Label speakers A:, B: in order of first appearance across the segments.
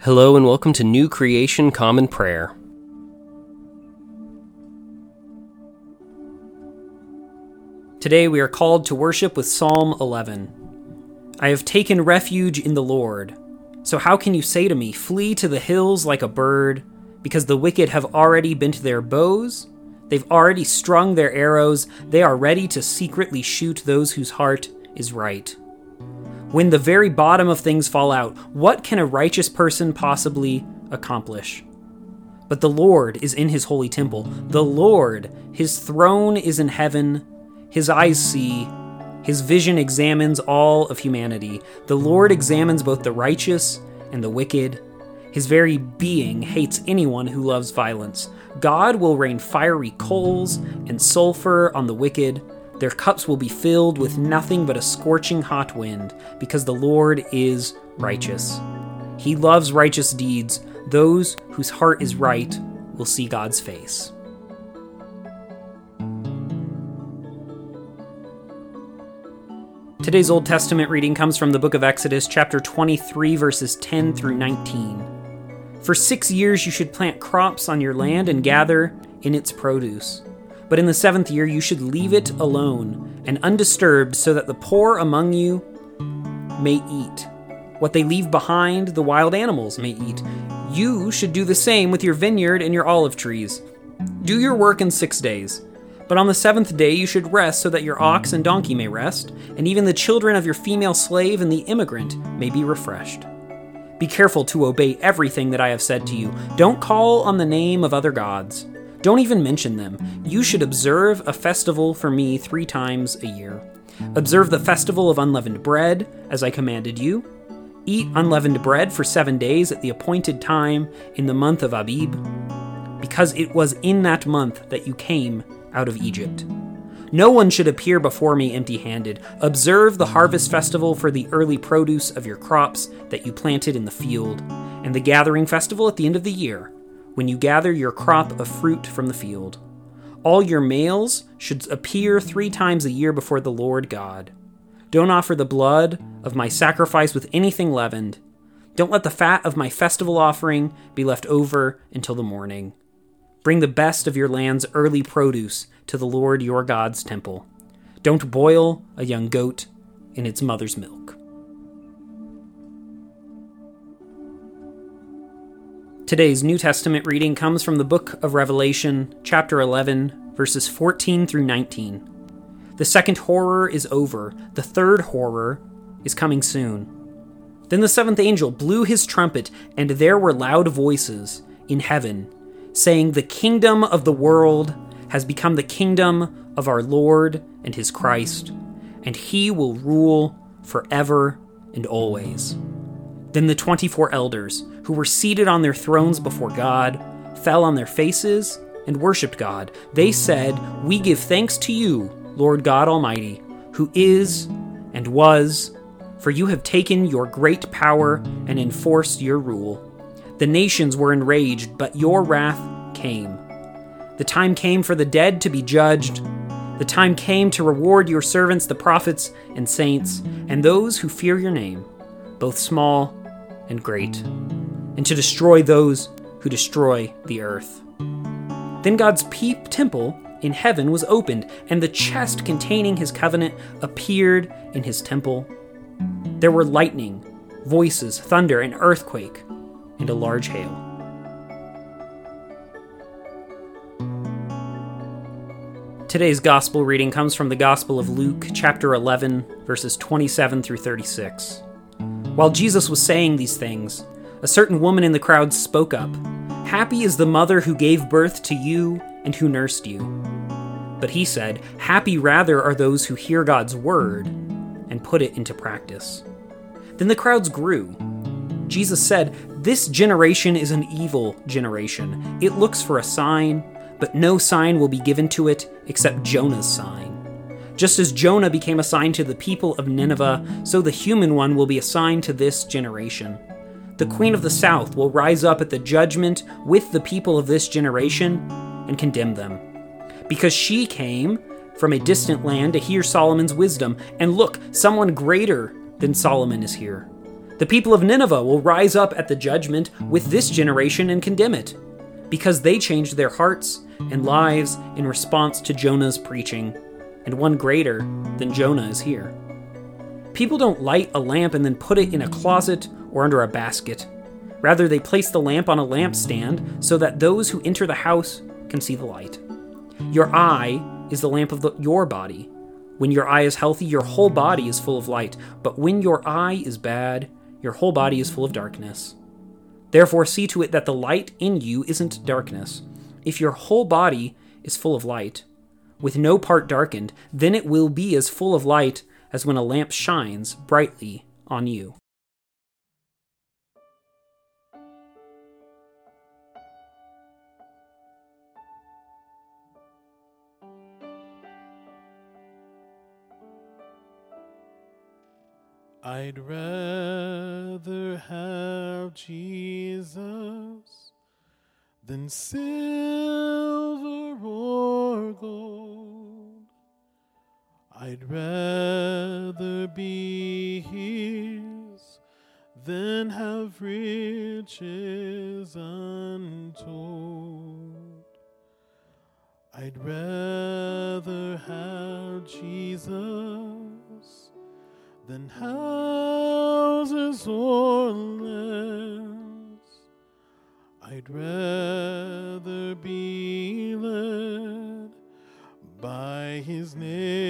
A: Hello and welcome to New Creation Common Prayer.
B: Today we are called to worship with Psalm 11. I have taken refuge in the Lord. So how can you say to me, Flee to the hills like a bird? Because the wicked have already bent their bows? They've already strung their arrows. They are ready to secretly shoot those whose heart is right. When the very bottom of things fall out, what can a righteous person possibly accomplish? But the Lord is in his holy temple. The Lord, his throne is in heaven. His eyes see. His vision examines all of humanity. The Lord examines both the righteous and the wicked. His very being hates anyone who loves violence. God will rain fiery coals and sulfur on the wicked. Their cups will be filled with nothing but a scorching hot wind, because the Lord is righteous. He loves righteous deeds. Those whose heart is right will see God's face. Today's Old Testament reading comes from the book of Exodus, chapter 23, verses 10 through 19. For six years you should plant crops on your land and gather in its produce. But in the seventh year you should leave it alone and undisturbed, so that the poor among you may eat. What they leave behind, the wild animals may eat. You should do the same with your vineyard and your olive trees. Do your work in six days. But on the seventh day you should rest so that your ox and donkey may rest, and even the children of your female slave and the immigrant may be refreshed. Be careful to obey everything that I have said to you. Don't call on the name of other gods. Don't even mention them. You should observe a festival for me three times a year. Observe the festival of unleavened bread, as I commanded you. Eat unleavened bread for seven days at the appointed time in the month of Abib, because it was in that month that you came out of Egypt. No one should appear before me empty handed. Observe the harvest festival for the early produce of your crops that you planted in the field, and the gathering festival at the end of the year, when you gather your crop of fruit from the field. All your males should appear three times a year before the Lord God. Don't offer the blood of my sacrifice with anything leavened. Don't let the fat of my festival offering be left over until the morning. Bring the best of your land's early produce to the Lord your God's temple. Don't boil a young goat in its mother's milk. Today's New Testament reading comes from the book of Revelation, chapter 11, verses 14 through 19. The second horror is over, the third horror is coming soon. Then the seventh angel blew his trumpet, and there were loud voices in heaven saying, The kingdom of the world has become the kingdom of our Lord and his Christ, and he will rule forever and always. Then the 24 elders, who were seated on their thrones before God, fell on their faces and worshiped God. They said, We give thanks to you, Lord God Almighty, who is and was, for you have taken your great power and enforced your rule. The nations were enraged, but your wrath came. The time came for the dead to be judged. The time came to reward your servants, the prophets and saints, and those who fear your name, both small and great, and to destroy those who destroy the earth. Then God's peep temple in heaven was opened, and the chest containing his covenant appeared in his temple. There were lightning, voices, thunder, an earthquake and a large hail. Today's gospel reading comes from the Gospel of Luke, chapter 11, verses 27 through 36. While Jesus was saying these things, a certain woman in the crowd spoke up Happy is the mother who gave birth to you and who nursed you. But he said, Happy rather are those who hear God's word and put it into practice. Then the crowds grew Jesus said, This generation is an evil generation. It looks for a sign, but no sign will be given to it except Jonah's sign. Just as Jonah became a sign to the people of Nineveh, so the human one will be a sign to this generation. The queen of the south will rise up at the judgment with the people of this generation and condemn them. Because she came from a distant land to hear Solomon's wisdom, and look, someone greater than Solomon is here. The people of Nineveh will rise up at the judgment with this generation and condemn it, because they changed their hearts and lives in response to Jonah's preaching, and one greater than Jonah is here. People don't light a lamp and then put it in a closet or under a basket. Rather, they place the lamp on a lampstand so that those who enter the house can see the light. Your eye is the lamp of the, your body. When your eye is healthy, your whole body is full of light. But when your eye is bad, your whole body is full of darkness. Therefore, see to it that the light in you isn't darkness. If your whole body is full of light, with no part darkened, then it will be as full of light as when a lamp shines brightly on you.
C: I'd rather have Jesus than silver I'd rather be his than have riches untold. I'd rather have Jesus than houses or lands. I'd rather be led by his nail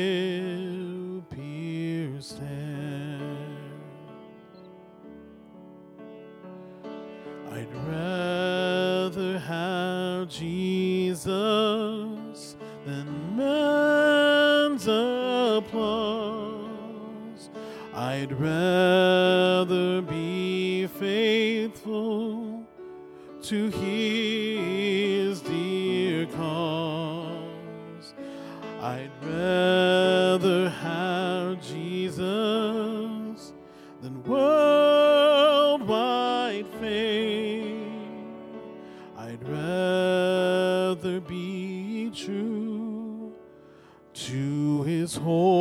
C: I'd rather be faithful to his dear cause. I'd rather have Jesus than worldwide fame. I'd rather be true to his holy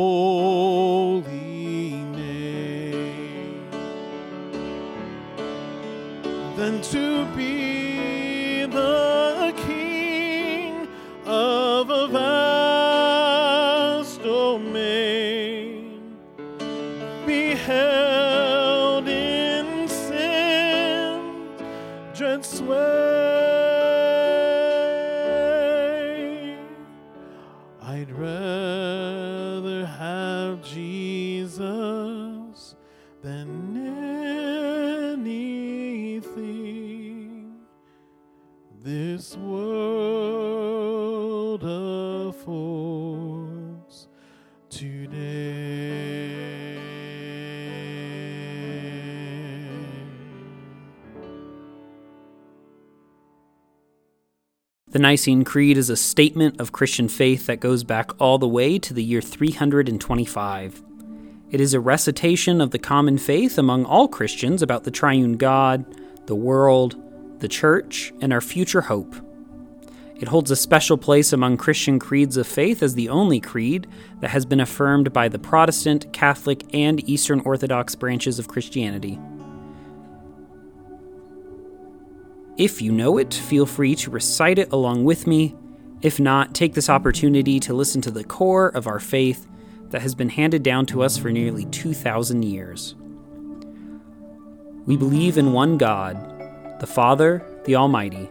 C: The
B: Nicene Creed is a statement of Christian faith that goes back all the way to the year 325. It is a recitation of the common faith among all Christians about the triune God, the world, the church, and our future hope. It holds a special place among Christian creeds of faith as the only creed that has been affirmed by the Protestant, Catholic, and Eastern Orthodox branches of Christianity. If you know it, feel free to recite it along with me. If not, take this opportunity to listen to the core of our faith that has been handed down to us for nearly 2,000 years. We believe in one God, the Father, the Almighty,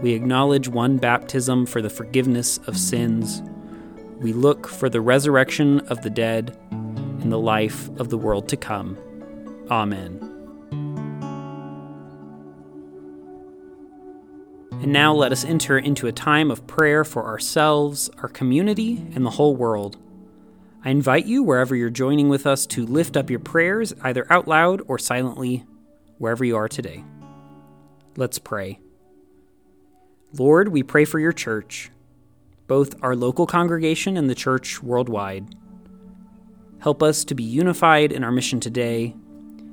B: We acknowledge one baptism for the forgiveness of sins. We look for the resurrection of the dead and the life of the world to come. Amen. And now let us enter into a time of prayer for ourselves, our community, and the whole world. I invite you, wherever you're joining with us, to lift up your prayers, either out loud or silently, wherever you are today. Let's pray. Lord, we pray for your church, both our local congregation and the church worldwide. Help us to be unified in our mission today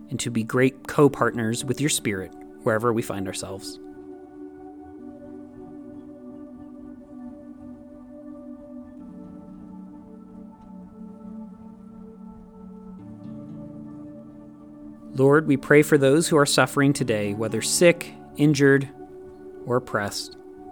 B: and to be great co partners with your Spirit wherever we find ourselves. Lord, we pray for those who are suffering today, whether sick, injured, or oppressed.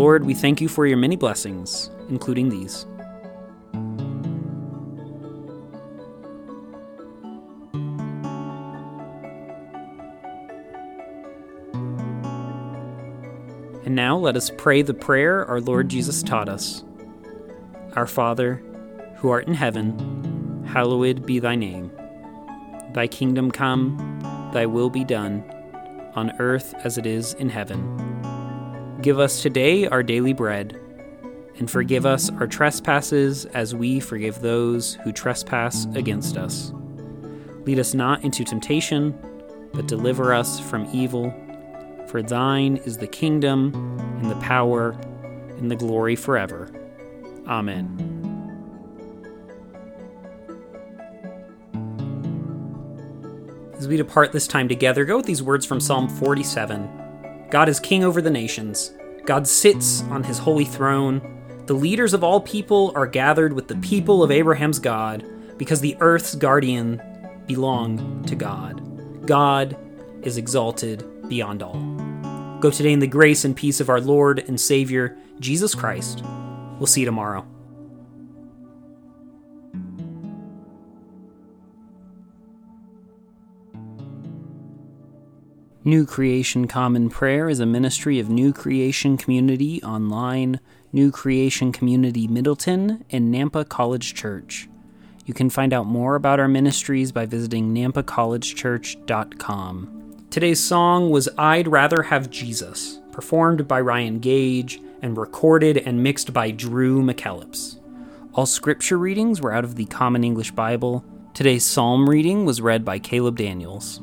B: Lord, we thank you for your many blessings, including these. And now let us pray the prayer our Lord Jesus taught us Our Father, who art in heaven, hallowed be thy name. Thy kingdom come, thy will be done, on earth as it is in heaven. Give us today our daily bread, and forgive us our trespasses as we forgive those who trespass against us. Lead us not into temptation, but deliver us from evil. For thine is the kingdom, and the power, and the glory forever. Amen. As we depart this time together, go with these words from Psalm 47 God is king over the nations, God sits on his holy throne. The leaders of all people are gathered with the people of Abraham's God, because the earth's guardian belong to God. God is exalted beyond all. Go today in the grace and peace of our Lord and Savior, Jesus Christ. We'll see you tomorrow. New Creation Common Prayer is a ministry of New Creation Community Online, New Creation Community Middleton, and Nampa College Church. You can find out more about our ministries by visiting nampacollegechurch.com. Today's song was I'd Rather Have Jesus, performed by Ryan Gage and recorded and mixed by Drew McKellips. All scripture readings were out of the Common English Bible. Today's psalm reading was read by Caleb Daniels.